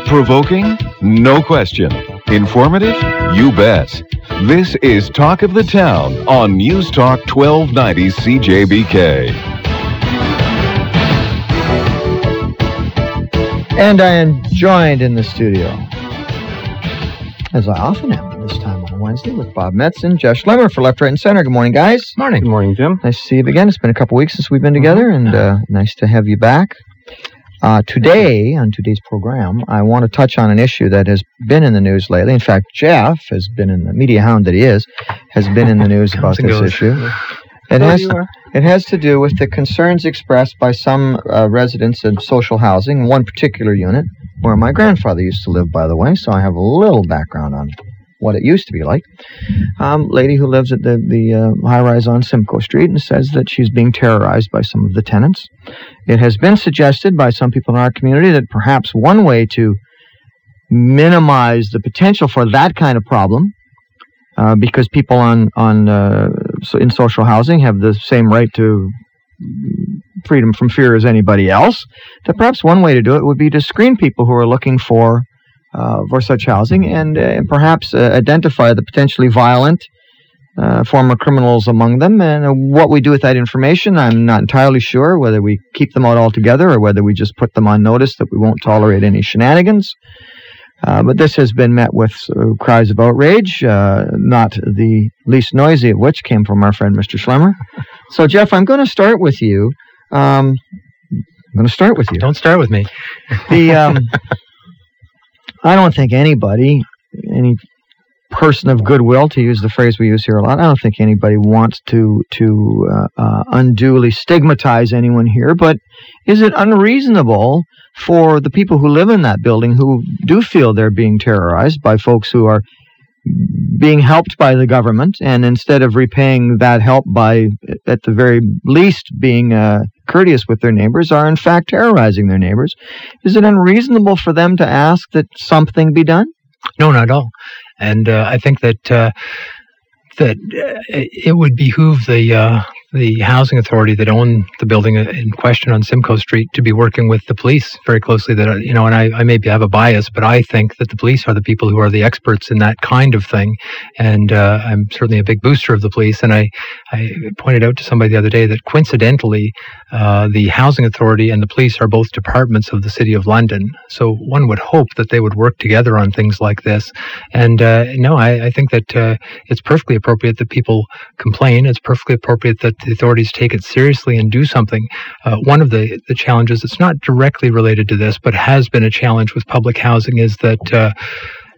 Thought provoking? No question. Informative? You bet. This is Talk of the Town on News Talk 1290 CJBK. And I am joined in the studio, as I often am this time on Wednesday, with Bob Metz and, Jeff Schlemmer for Left, Right, and Center. Good morning, guys. Morning. Good morning, Jim. Nice to see you again. It's been a couple weeks since we've been together, and uh, nice to have you back. Uh, today, on today's program, I want to touch on an issue that has been in the news lately. In fact, Jeff has been in the media hound that he is, has been in the news about this goes. issue. It Oh, has, it has to do with the concerns expressed by some uh, residents of social housing, one particular unit, where my grandfather used to live, by the way, so I have a little background on what it used to be like. Um, lady who lives at the, the uh, high rise on Simcoe Street and says that she's being terrorized by some of the tenants. It has been suggested by some people in our community that perhaps one way to minimize the potential for that kind of problem, uh, because people on on uh, so in social housing have the same right to freedom from fear as anybody else. That perhaps one way to do it would be to screen people who are looking for for such housing and uh, perhaps uh, identify the potentially violent. Uh, former criminals among them, and uh, what we do with that information, I'm not entirely sure. Whether we keep them out altogether or whether we just put them on notice that we won't tolerate any shenanigans. Uh, but this has been met with uh, cries of outrage, uh, not the least noisy of which came from our friend Mr. Schlemmer. So, Jeff, I'm going to start with you. Um, I'm going to start with you. Don't start with me. The um, I don't think anybody, any person of goodwill, to use the phrase we use here a lot, I don't think anybody wants to to uh, uh, unduly stigmatize anyone here. But is it unreasonable for the people who live in that building who do feel they're being terrorized by folks who are being helped by the government, and instead of repaying that help by, at the very least, being uh, courteous with their neighbors, are in fact terrorizing their neighbors? Is it unreasonable for them to ask that something be done? No, not at all. And uh, I think that uh, that uh, it would behoove the uh, the housing authority that own the building in question on Simcoe Street to be working with the police very closely. That you know, and I, I maybe have a bias, but I think that the police are the people who are the experts in that kind of thing. And uh, I'm certainly a big booster of the police. And I I pointed out to somebody the other day that coincidentally, uh, the housing authority and the police are both departments of the city of London. So one would hope that they would work together on things like this. And uh, no, I, I think that uh, it's perfectly appropriate that people complain. It's perfectly appropriate that the authorities take it seriously and do something. Uh, one of the, the challenges that's not directly related to this, but has been a challenge with public housing is that. Uh,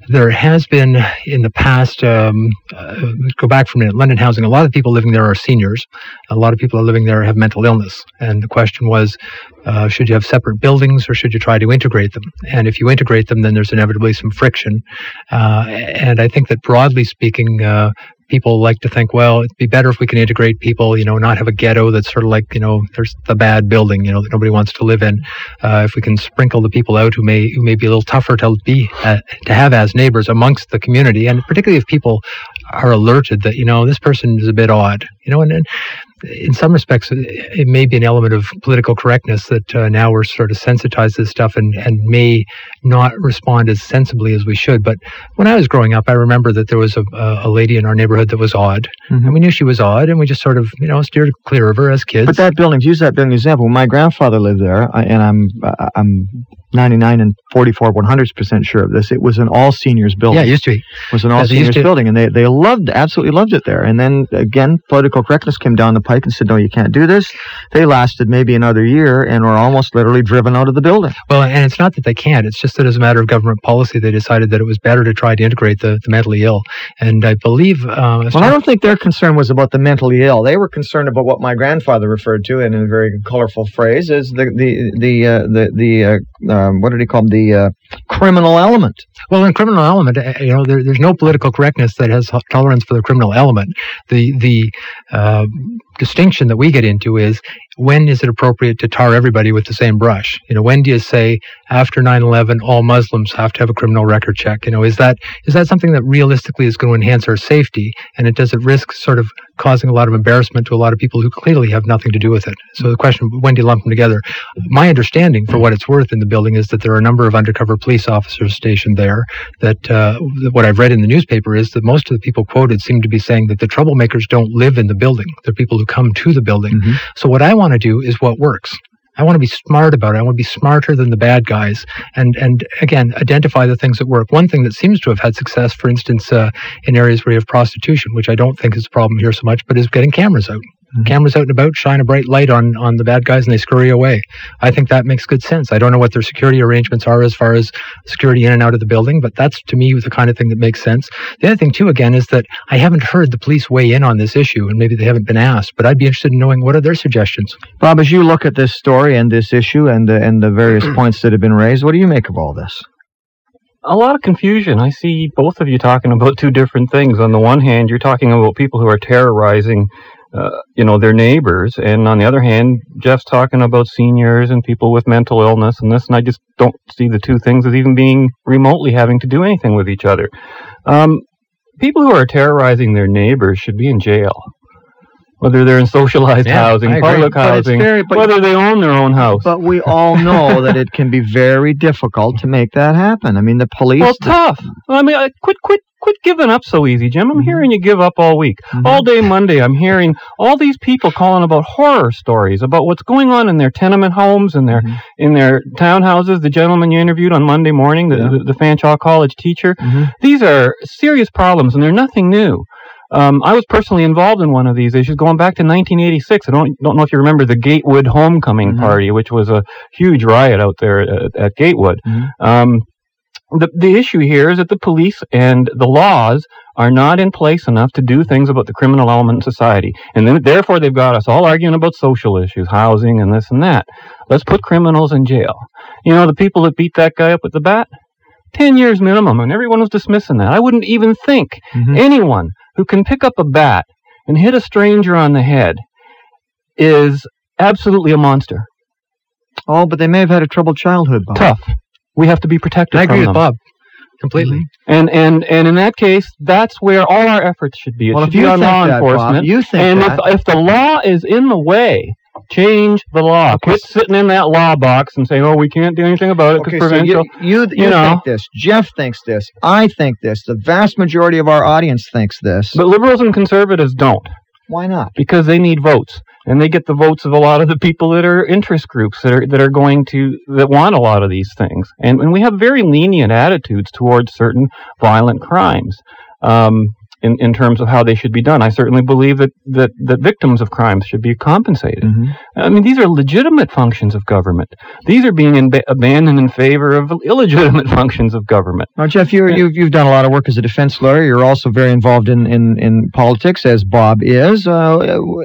there has been in the past, um, uh, go back for a minute, London housing, a lot of people living there are seniors. A lot of people are living there have mental illness. And the question was, uh, should you have separate buildings or should you try to integrate them? And if you integrate them, then there's inevitably some friction. Uh, and I think that broadly speaking, uh, people like to think, well, it'd be better if we can integrate people, you know, not have a ghetto that's sort of like, you know, there's the bad building, you know, that nobody wants to live in. Uh, if we can sprinkle the people out who may who may be a little tougher to be uh, to have as neighbors amongst the community, and particularly if people are alerted that you know this person is a bit odd, you know, and, and in some respects, it may be an element of political correctness that uh, now we're sort of sensitized to this stuff and, and may not respond as sensibly as we should. But when I was growing up, I remember that there was a, a lady in our neighborhood that was odd, Mhm. and we knew she was odd, and we just sort of, you know, steered clear of her as kids. But that building, to use that building example, my grandfather lived there, and I'm uh, I'm 99 and 44, 100 percent sure of this. It was an all seniors building. yeah, it used to be. It was an all As seniors building, and they they loved, absolutely loved it there. And then again, political correctness came down the pike and said, "No, you can't do this." They lasted maybe another year and were almost literally driven out of the building. Well, and it's not that they can't. It's just that as a matter of government policy, they decided that it was better to try to integrate the, the mentally ill. And I believe. Uh, Well, I don't think their concern was about the mentally ill. They were concerned about what my grandfather referred to in a very colorful phrase as the the the uh, the the uh, um, what did he call them? the uh, criminal element. Well, in criminal element, uh, you know, there, there's no political correctness that has tolerance for the criminal element. The the uh, distinction that we get into is when is it appropriate to tar everybody with the same brush? You know, when do you say after 9/11 all Muslims have to have a criminal record check? You know, is that is that something that realistically is going to enhance our safety and it does it risk sort of causing a lot of embarrassment to a lot of people who clearly have nothing to do with it. So the question, when do you lump them together? My understanding, for what it's worth, in the building is that there are a number of undercover police officers stationed there. That uh, what I've read in the newspaper is that most of the people quoted seem to be saying that the troublemakers don't live in the building. They're people who come to the building. Mm-hmm. So what I want to do is what works. I want to be smart about it. I want to be smarter than the bad guys, and and again identify the things that work. One thing that seems to have had success, for instance, uh, in areas where you have prostitution, which I don't think is a problem here so much, but is getting cameras out. Mm-hmm. Cameras out and about shine a bright light on on the bad guys and they scurry away. I think that makes good sense. I don't know what their security arrangements are as far as security in and out of the building, but that's to me the kind of thing that makes sense. The other thing too, again, is that I haven't heard the police weigh in on this issue, and maybe they haven't been asked. But I'd be interested in knowing what are their suggestions. Bob, as you look at this story and this issue and the, and the various points that have been raised, what do you make of all this? a lot of confusion. I see both of you talking about two different things. On the one hand, you're talking about people who are terrorizing uh, you know, their neighbors. And on the other hand, Jeff's talking about seniors and people with mental illness and this, and I just don't see the two things as even being remotely having to do anything with each other. Um, people who are terrorizing their neighbors should be in jail. Whether they're in socialized yeah, housing, public housing, very, whether they own their own house. But we all know that it can be very difficult to make that happen. I mean, the police. Well, tough. I mean, quit, quit quit giving up so easy, Jim. I'm mm-hmm. hearing you give up all week. Mm-hmm. All day Monday, I'm hearing all these people calling about horror stories about what's going on in their tenement homes and their mm-hmm. in their townhouses. The gentleman you interviewed on Monday morning, the, yeah. the, the Fanshawe College teacher. Mm-hmm. These are serious problems, and they're nothing new. Um, I was personally involved in one of these issues going back to 1986. I don't don't know if you remember the Gatewood Homecoming mm-hmm. Party, which was a huge riot out there at, at Gatewood. Mm-hmm. Um, the, the issue here is that the police and the laws are not in place enough to do things about the criminal element in society. And then, therefore, they've got us all arguing about social issues, housing, and this and that. Let's put criminals in jail. You know, the people that beat that guy up with the bat? 10 years minimum, and everyone was dismissing that. I wouldn't even think mm-hmm. anyone who can pick up a bat and hit a stranger on the head is absolutely a monster. Oh, but they may have had a troubled childhood, Bob. Tough we have to be protected. I agree with them. Bob completely. Mm-hmm. And and and in that case, that's where all our efforts should be. It well, should if you be on law that, enforcement. Bob, you think and that. if if the law is in the way, change the law. Okay. Quit sitting in that law box and saying, "Oh, we can't do anything about it because okay, provincial." So you, you, you, you know, think this. Jeff thinks this. I think this. The vast majority of our audience thinks this. But liberals and conservatives don't. Why not? Because they need votes and they get the votes of a lot of the people that are interest groups that are that are going to that want a lot of these things and, and we have very lenient attitudes towards certain violent crimes um, in, in terms of how they should be done. I certainly believe that, that, that victims of crimes should be compensated. Mm-hmm. I mean, these are legitimate functions of government. These are being in, abandoned in favor of illegitimate functions of government. Now, Jeff, you, you've, you've done a lot of work as a defense lawyer. You're also very involved in, in, in politics, as Bob is. Uh,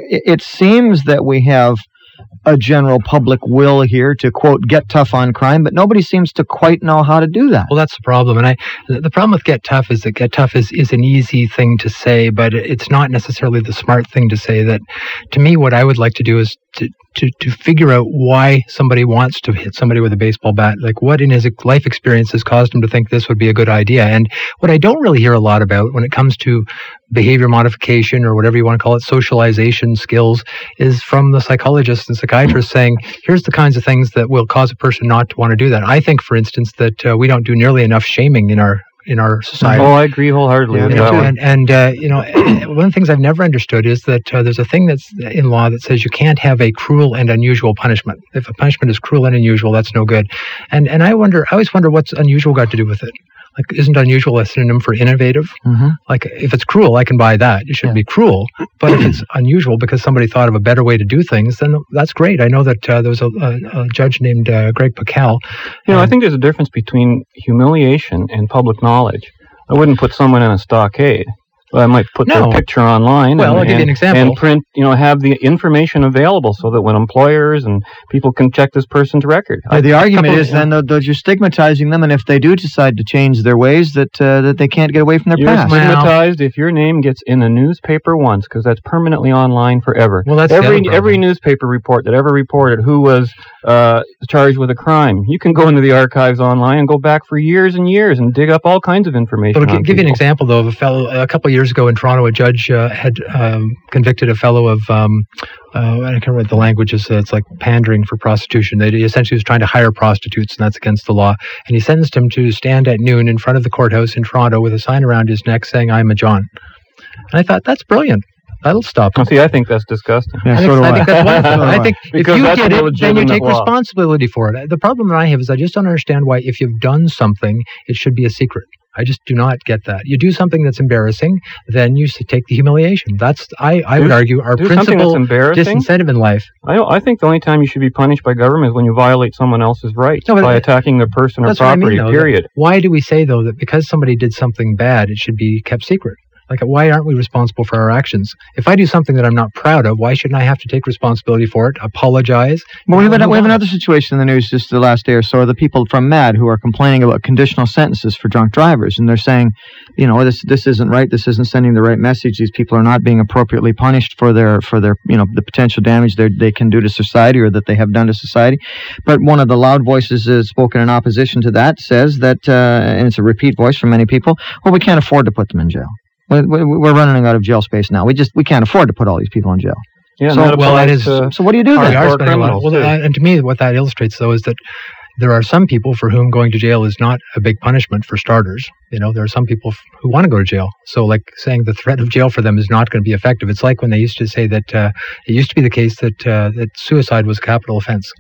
it, it seems that we have a general public will here to quote get tough on crime, but nobody seems to quite know how to do that. Well, that's the problem, and I the problem with get tough is that get tough is is an easy thing to say, but it's not necessarily the smart thing to say. That to me, what I would like to do is to to, to figure out why somebody wants to hit somebody with a baseball bat. Like what in his life experience has caused him to think this would be a good idea. And what I don't really hear a lot about when it comes to behavior modification or whatever you want to call it, socialization skills, is from the psychologists and psychiatrists saying, here's the kinds of things that will cause a person not to want to do that. I think, for instance, that uh, we don't do nearly enough shaming in our in our society. Oh, I agree wholeheartedly that. And, and uh, you know, one of the things I've never understood is that uh, there's a thing that's in law that says you can't have a cruel and unusual punishment. If a punishment is cruel and unusual, that's no good. And and I wonder, I always wonder what's unusual got to do with it. Like, isn't unusual a synonym for innovative? Mm-hmm. Like, if it's cruel, I can buy that. It shouldn't yeah. be cruel. But if it's unusual because somebody thought of a better way to do things, then that's great. I know that uh, there was a, a, a judge named uh, Greg Pickel. You know, I think there's a difference between humiliation and public knowledge. I wouldn't put someone in a stockade Well, I might put No. their picture online. Well, and, I'll give you an example. And print, you know, have the information available so that when employers and people can check this person's record. The argument couple- is then that, that you're stigmatizing them, and if they do decide to change their ways, that uh, that they can't get away from their You're past. Well- stigmatized if your name gets in a newspaper once, because that's permanently online forever. Well, that's every every newspaper report that ever reported who was uh, charged with a crime. You can go into the archives online and go back for years and years and dig up all kinds of information. But I'll on gi- give you an example, though, of a fellow. A couple of years ago in Toronto, a judge uh, had um, convicted a fellow of. Um, uh, I can't remember the language. Is uh, it's like pandering for prostitution. That he essentially was trying to hire prostitutes, and that's against the law. And he sentenced him to stand at noon in front of the courthouse in Toronto with a sign around his neck saying, "I'm a John." And I thought that's brilliant. That'll stop him. Well, see, I think that's disgusting. Yeah, I so think, do I I. think that's wonderful. I I. think if you that's get it, then you take law. responsibility for it. The problem that I have is I just don't understand why, if you've done something, it should be a secret. I just do not get that. You do something that's embarrassing, then you take the humiliation. That's I, I would argue our Do principal disincentive in life. I, I think the only time you should be punished by government is when you violate someone else's rights No, by attacking their person or what I mean, property. though, period. Why do we say though that because somebody did something bad, it should be kept secret? Like, why aren't we responsible for our actions? If I do something that I'm not proud of, why shouldn't I have to take responsibility for it, apologize? Well, we have, an, we have another situation in the news just the last day or so. The people from MADD who are complaining about conditional sentences for drunk drivers, and they're saying, you know, this this isn't right. This isn't sending the right message. These people are not being appropriately punished for their for their you know the potential damage they they can do to society or that they have done to society. But one of the loud voices uh, spoken in opposition to that says that, uh, and it's a repeat voice from many people. Well, we can't afford to put them in jail. We- we- We're running out of jail space now. We just we can't afford to put all these people in jail. Yeah, So- well, that applies to- So what do you do then? are Or spending a lot. criminals, Well, too. uh, and to me, what that illustrates, though, is that there are some people for whom going to jail is not a big punishment for starters. You know, there are some people f- who want to go to jail. So, like saying the threat of jail for them is not going to be effective. It's like when they used to say that uh, it used to be the case that uh, that suicide was a capital offense.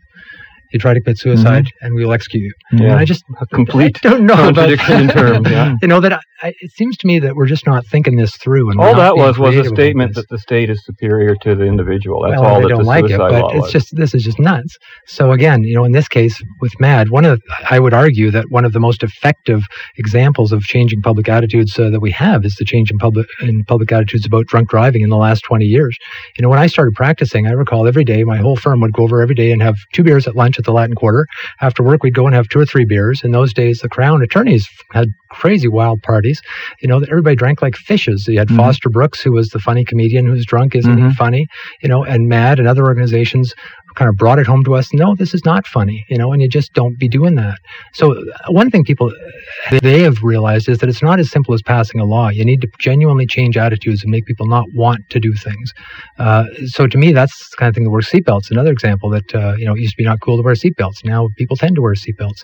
You try to commit suicide, Mm-hmm. and we'll execute you. Yeah. And I just a complete I don't know contradiction in terms. Yeah. You know that I, I, it seems to me that we're just not thinking this through. And All that was was a statement that the state is superior to the individual. That's well, all they that don't the like it, but it's was. just this is just nuts. So again, you know, in this case with MADD, one of the, I would argue that one of the most effective examples of changing public attitudes uh, that we have is the change in public in public attitudes about drunk driving in the last 20 years. You know, when I started practicing, I recall every day my whole firm would go over every day and have two beers at lunch at the Latin Quarter. After work, we'd go and have two or three beers. In those days, the Crown attorneys had crazy wild parties. You know, that everybody drank like fishes. You had Mhm. Foster Brooks, who was the funny comedian who's drunk, isn't he Mhm. funny? You know, and MADD and other organizations kind of brought it home to us. No, this is not funny, you know, and you just don't be doing that. So uh, one thing people they have realized is that it's not as simple as passing a law. You need to genuinely change attitudes and make people not want to do things. Uh, so to me, that's the kind of thing that works. Seatbelts, another example that uh, you know used to be not cool to wear seatbelts. Now people tend to wear seatbelts.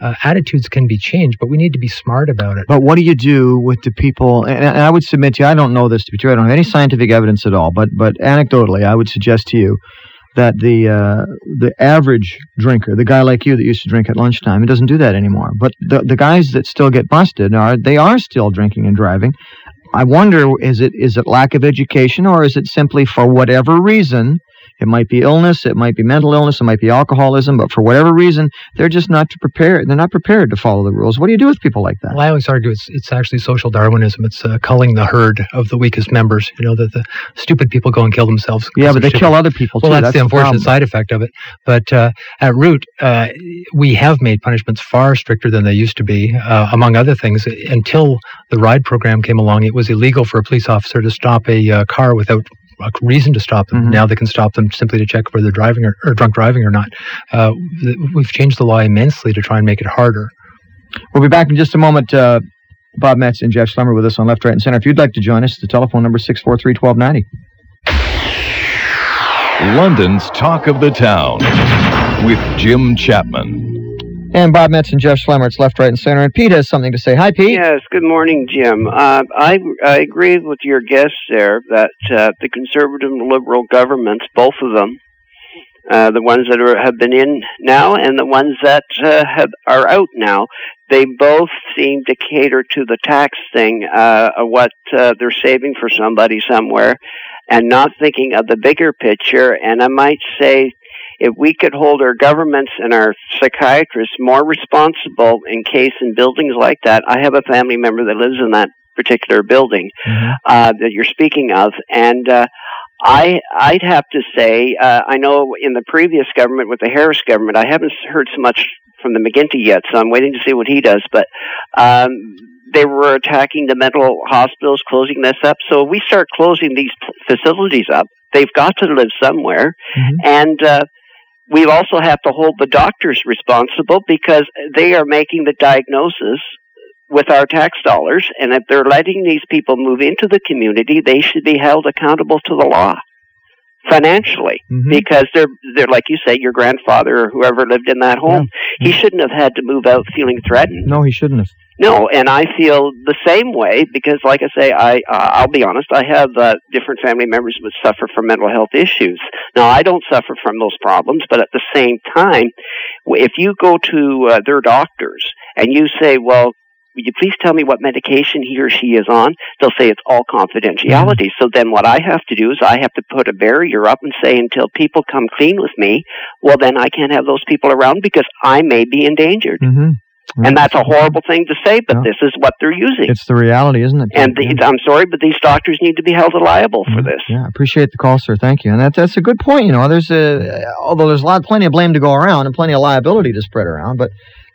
Uh, attitudes can be changed, but we need to be smart about it. But what do you do with the people? And, and I would submit to you, I don't know this to be true. I don't have any scientific evidence at all. But but anecdotally, I would suggest to you that the uh, the average drinker, the guy like you that used to drink at lunchtime, he doesn't do that anymore. But the the guys that still get busted are they are still drinking and driving. I wonder is it is it lack of education or is it simply for whatever reason? It might be illness, it might be mental illness, it might be alcoholism, but for whatever reason, they're just not prepared. They're not prepared to follow the rules. What do you do with people like that? Well, I always argue it's it's actually social Darwinism. It's uh, culling the herd of the weakest members. You know that the stupid people go and kill themselves. Yeah, but they're kill other people too. Well, that's, the unfortunate problem. side effect of it. But uh, at root, uh, we have made punishments far stricter than they used to be. Uh, among other things, until the ride program came along, it was illegal for a police officer to stop a uh, car without reason to stop them. Mhm. Now they can stop them simply to check whether they're driving or, or drunk driving or not. Uh, we've changed the law immensely to try and make it harder. We'll be back in just a moment. Uh, Bob Metz and Jeff Schlemmer with us on Left, Right, and Center. If you'd like to join us, the telephone number is 643 1290. London's Talk of the Town with Jim Chapman. And Bob Metz and Jeff Schlemmer, it's Left, Right, and Center. And Pete has something to say. Hi, Pete. Yes, good morning, Jim. Uh, I, I agree with your guests there that uh, the conservative and liberal governments, both of them, uh, the ones that are, have been in now and the ones that uh, have, are out now, they both seem to cater to the tax thing, uh, what uh, they're saving for somebody somewhere, and not thinking of the bigger picture. And I might say, if we could hold our governments and our psychiatrists more responsible in case in buildings like that, I have a family member that lives in that particular building Mhm. uh, that you're speaking of, and uh, I I'd have to say uh, I know in the previous government with the Harris government I haven't heard so much from the McGuinty yet, so I'm waiting to see what he does. But um, they were attacking the mental hospitals, closing this up. So we start closing these p- facilities up. They've got to live somewhere, Mhm. and uh, we also have to hold the doctors responsible because they are making the diagnosis with our tax dollars. And if they're letting these people move into the community, they should be held accountable to the law financially Mhm. because they're they're like you say your grandfather or whoever lived in that home he shouldn't have had to move out feeling threatened No, he shouldn't have. no and i feel the same way because like i say i uh, i'll be honest i have uh, different family members who suffer from mental health issues now i don't suffer from those problems but at the same time if you go to uh, their doctors and you say well would you please tell me what medication he or she is on? They'll say it's all confidentiality. So then what I have to do is I have to put a barrier up and say until people come clean with me, well then I can't have those people around because I may be endangered. Mm-hmm. And that's a horrible thing to say, but Yeah. this is what they're using. It's the reality, isn't it? and Yeah. I'm sorry, but these doctors need to be held liable for Mhm. this. Yeah, I appreciate the call, sir. Thank you. And that's that's a good point. You know, there's a although there's a lot, plenty of blame to go around and plenty of liability to spread around, but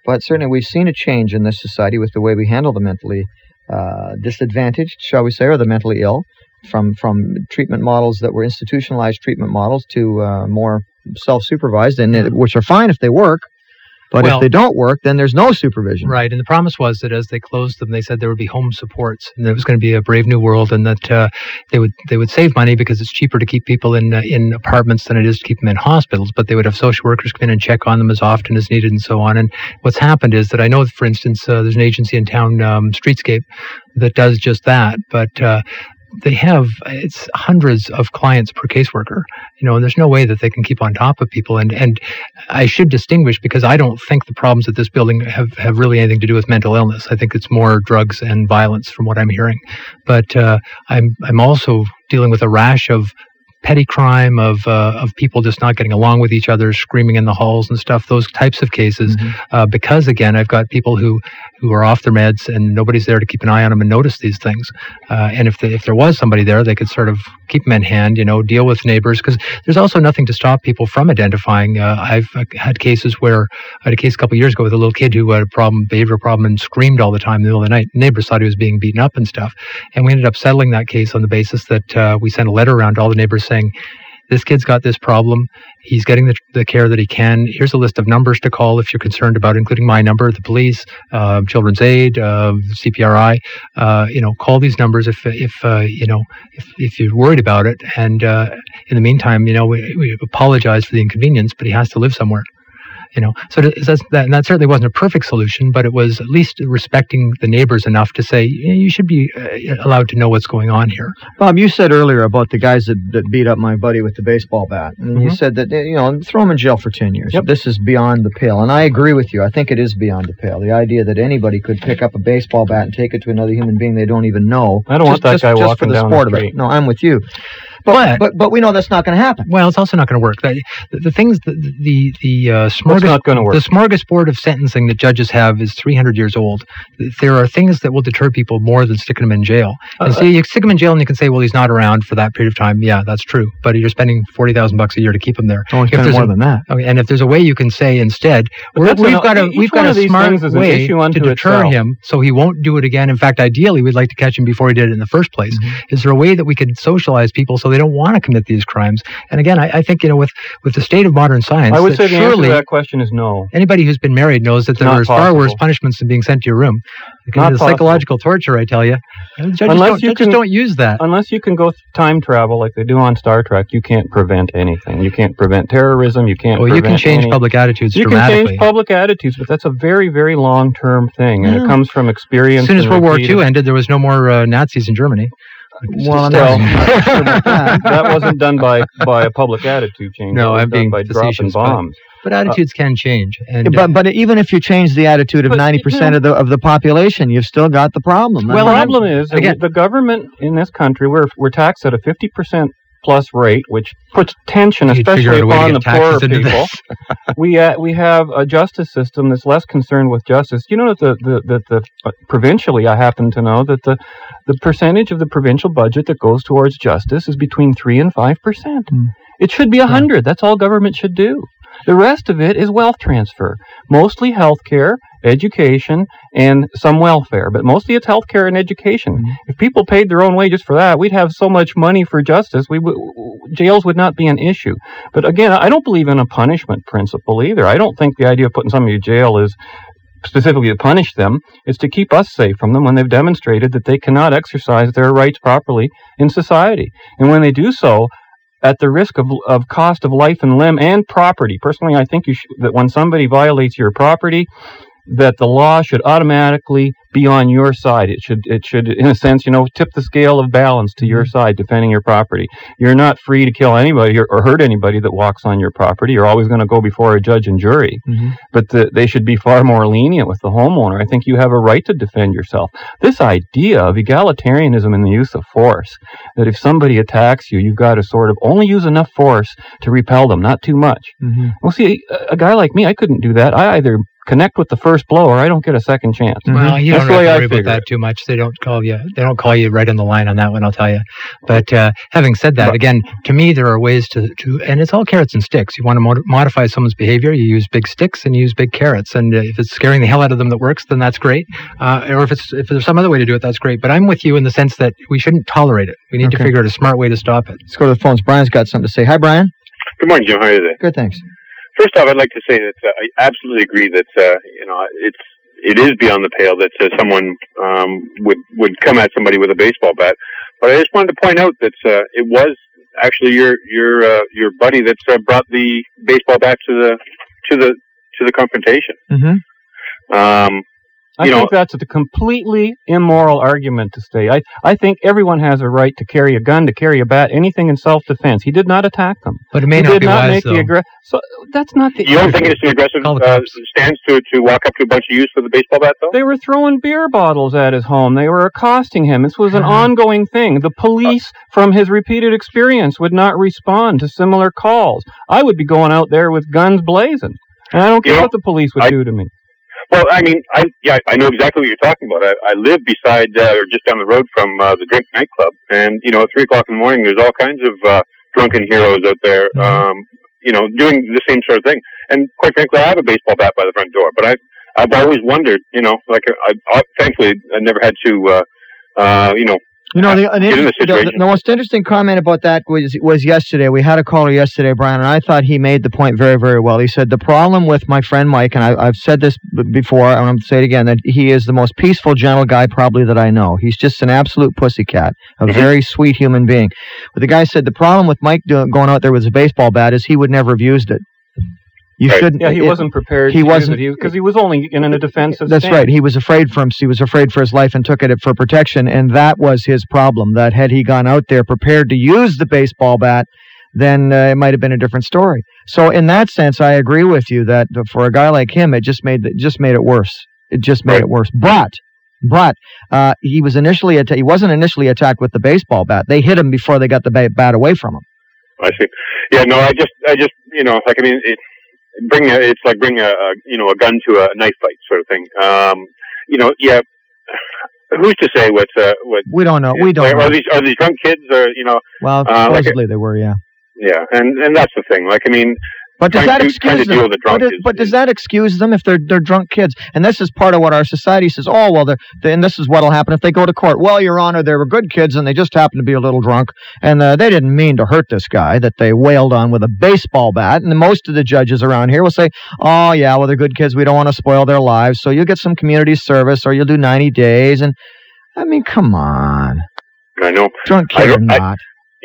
but certainly we've seen a change in this society with the way we handle the mentally uh, disadvantaged, shall we say, or the mentally ill, from from treatment models that were institutionalized treatment models to uh, more self-supervised, and it, which are fine if they work. But Well- if they don't work, then there's no supervision. Right, and the promise was that as they closed them, they said there would be home supports, and there was going to be a brave new world, and that uh, they would they would save money because it's cheaper to keep people in uh, in apartments than it is to keep them in hospitals. But they would have social workers come in and check on them as often as needed, and so on. And what's happened is that I know, for instance, uh, there's an agency in town, um, Streetscape, that does just that, but. Uh, they have it's hundreds of clients per caseworker, you know, and there's no way that they can keep on top of people. And and I should distinguish because I don't think the problems at this building have, have really anything to do with mental illness. I think it's more drugs and violence from what I'm hearing. But uh, I'm I'm also dealing with a rash of petty crime of uh, of people just not getting along with each other, screaming in the halls and stuff. Those types of cases, Mhm. uh, because again, I've got people who who are off their meds and nobody's there to keep an eye on them and notice these things. Uh, and if the, if there was somebody there, they could sort of keep them in hand, you know, deal with neighbors because there's also nothing to stop people from identifying. Uh, I've uh, had cases where I had a case a couple of years ago with a little kid who had a problem, behavioral problem, and screamed all the time in the middle of the night. Neighbors thought he was being beaten up and stuff, and we ended up settling that case on the basis that uh, we sent a letter around to all the neighbors saying. This kid's got this problem. He's getting the, the care that he can. Here's a list of numbers to call if you're concerned about, including my number, the police, uh, Children's Aid, uh, CPRI. Uh, you know, call these numbers if if uh, you know if, if you're worried about it. And uh, in the meantime, you know, we, we apologize for the inconvenience, but he has to live somewhere. You know, so th- that, that certainly wasn't a perfect solution, but it was at least respecting the neighbors enough to say you should be uh, allowed to know what's going on here. Bob, you said earlier about the guys that, that beat up my buddy with the baseball bat, and you Mhm. said that you know throw him in jail for ten years. Yep. This is beyond the pale, and I agree with you. I think it is beyond the pale. The idea that anybody could pick up a baseball bat and take it to another human being they don't even know. I don't want that just, guy just walking for the down the sport of it. street. No, I'm with you. But But- but we know that's not going to happen. Well, it's also not going to work. The, the, things, the the the uh, smorgas- not going to work? The smorgasbord of sentencing that judges have is 300 years old. There are things that will deter people more than sticking them in jail. And Uh, so you stick them in jail, and you can say, "Well, he's not around for that period of time." Yeah, that's true. But you're spending forty thousand bucks a year to keep him there. Oh, If more a- than that. Okay, and if there's a way you can say instead, we've an- got a we've got a smart things is an way to deter itself. him, so he won't do it again. In fact, ideally, we'd like to catch him before he did it in the first place. Mm-hmm. Is there a way that we could socialize people so they don't want to commit these crimes? And again, I, I think you know, with with the state of modern science, I would say the answer to that question is no. anybody who's been married knows that there are far worse punishments than being sent to your room. Not possible. psychological torture, I tell you. Judges, Unless don't, you judges can- don't use that. Unless you can go time travel like they do on Star Trek, you can't prevent anything. You can't prevent terrorism. You can't. Well, you can change any- public attitudes You can change public attitudes, but that's a very, very long-term thing, and Yeah. it comes from experience. as soon as World War II ended, there was no more uh, Nazis in Germany. Well, I'm Still, that wasn't done by by a public attitude change. No, I'm being by dropping facetious, but- bombs. But attitudes can change. And but uh, but even if you change the attitude of ninety percent you of the of the population, you've still got the problem. Well, the problem is again- the government in this country we're we're taxed at a fifty percent plus rate, which puts tension, You'd especially out a way to upon the poorer people. we uh, we have a justice system that's less concerned with justice. You know that the the, that the uh, provincially, I happen to know that the the percentage of the provincial budget that goes towards justice is between three and five percent. Hmm. It should be a hundred. That's all government should do. The rest of it is wealth transfer, mostly healthcare, education, and some welfare, but mostly it's healthcare and education. Mhm. If people paid their own wages for that, we'd have so much money for justice. We w- jails would not be an issue. But again, I don't believe in a punishment principle either. I don't think the idea of putting somebody in jail is specifically to punish them. It's to keep us safe from them when they've demonstrated that they cannot exercise their rights properly in society. And when they do so, at the risk of, of cost of life and limb and property. Personally, I think you sh- that when somebody violates your property, that the law should automatically be on your side. It should, it should, in a sense, you know, tip the scale of balance to your side, defending your property. You're not free to kill anybody or, or hurt anybody that walks on your property. You're always going to go before a judge and jury. Mhm. But the, they should be far more lenient with the homeowner. I think you have a right to defend yourself. This idea of egalitarianism in the use of force, that if somebody attacks you, you've got to sort of only use enough force to repel them, not too much. Mhm. Well, see, a, a guy like me, I couldn't do that. I either connect with the first blow or I don't get a second chance. Well, you That's don't the have way to I worry about that it. too much. They don't call you. They don't call you right on the line on that one. I'll tell you. But uh, having said that, But- again, to me, there are ways to, to, and it's all carrots and sticks. You want to mod- modify someone's behavior, you use big sticks and you use big carrots. And uh, if it's scaring the hell out of them that works, then that's great. Uh, or if it's if there's some other way to do it, that's great. But I'm with you in the sense that we shouldn't tolerate it. We need to figure out a smart way to stop it. Let's go to the phones. Brian's got something to say. Hi, Brian. Good morning, Jim. How are you today? Good, thanks. First off, I'd like to say that uh, I absolutely agree that uh, you know it's it is beyond the pale that uh, someone um, would would come at somebody with a baseball bat. But I just wanted to point out that uh, it was actually your your uh, your buddy that uh, brought the baseball bat to the to the to the confrontation. Mm-hmm. Um, I You know- think that's a completely immoral argument to say. I, I think everyone has a right to carry a gun, to carry a bat, anything in self-defense. He did not attack them. But it may he not did be not wise make though. the aggressive. So that's not the. you don't think it's an aggressive the uh, stance to to walk up to a bunch of youths with a baseball bat, though? They were throwing beer bottles at his home. They were accosting him. This was an Mhm. ongoing thing. The police, from his repeated experience, would not respond to similar calls. I would be going out there with guns blazing. And I don't You care know, what the police would I- do to me. Well, I mean, I yeah, I know exactly what you're talking about. I, I live beside uh, or just down the road from uh, the Drink nightclub, and you know, at three o'clock in the morning, there's all kinds of uh, drunken heroes out there, Mhm. um, you know, doing the same sort of thing. And quite frankly, I have a baseball bat by the front door, but I I've always wondered, you know, like I, I thankfully I never had to, uh, uh, you know, You know, the, an inter- the the, the most interesting comment about that was was yesterday. We had a caller yesterday, Brian, and I thought he made the point very, very well. He said the problem with my friend Mike, and I, I've said this b- before, and I'm going to say it again, that he is the most peaceful, gentle guy probably that I know. He's just an absolute pussycat, a Mhm. very sweet human being. But the guy said the problem with Mike do, going out there with a baseball bat is he would never have used it. You Right. shouldn't. Yeah, he it- wasn't prepared. he wasn't- because he was only in a defensive. That's stance. right. He was afraid for him. He was afraid for his life and took it for protection, and that was his problem. That had he gone out there prepared to use the baseball bat, then uh, it might have been a different story. So, in that sense, I agree with you that for a guy like him, it just made it just made it worse. It just made Right. it worse. But, but uh, he was initially atta- he wasn't initially attacked with the baseball bat. They hit him before they got the ba- bat away from him. I see. Yeah, no, I just, I just, you know, like I mean, it, bring a, it's like bring a, a, you know, a gun to a knife fight sort of thing. Um, you know, yeah. Who's to say what's uh, what? We don't know. We don't. Are, Know. these are these drunk kids or you know? Well, uh, like supposedly they were. Yeah. Yeah, and and that's the thing. Like I mean, But does that to- excuse them? the But, but does that excuse them if they're they're drunk kids? And this is part of what our society says. Oh well, they're, they and this is what'll happen if they go to court. Well, Your Honor, they were good kids and they just happened to be a little drunk, and uh, they didn't mean to hurt this guy that they wailed on with a baseball bat. And most of the judges around here will say, Oh yeah, well they're good kids. We don't want to spoil their lives, so you'll get some community service or you'll do 90 days. And I mean, come on, I know. drunk I or don't- I- not.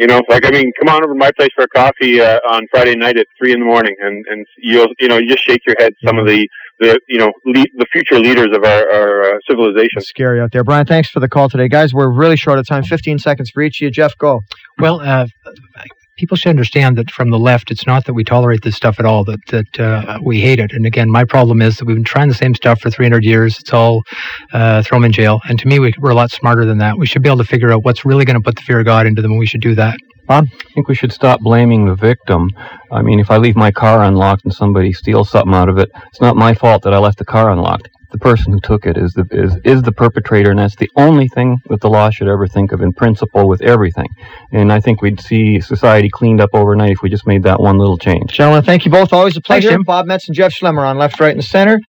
You know, like I mean, come on over to my place for a coffee uh, on Friday night at three in the morning, and and you'll you know you just shake your head. Some of the the you know le- the future leaders of our our uh, civilization. It's scary out there. Brian, thanks for the call today. Guys, we're really short of time. 15 seconds for each of you. Jeff, go. Well, uh, people should understand that from the left, it's not that we tolerate this stuff at all, that, that uh, we hate it. And again, my problem is that we've been trying the same stuff for 300 years. It's all uh, throw them in jail. And to me, we, we're a lot smarter than that. We should be able to figure out what's really going to put the fear of God into them, and we should do that. Bob? I think we should stop blaming the victim. I mean, if I leave my car unlocked and somebody steals something out of it, it's not my fault that I left the car unlocked. The person who took it is the is, is the perpetrator, and that's the only thing that the law should ever think of in principle with everything. And I think we'd see society cleaned up overnight if we just made that one little change. Gentlemen, thank you both. Always a pleasure. Jim. Bob Metz and Jeff Schlemmer on Left, Right, and Center.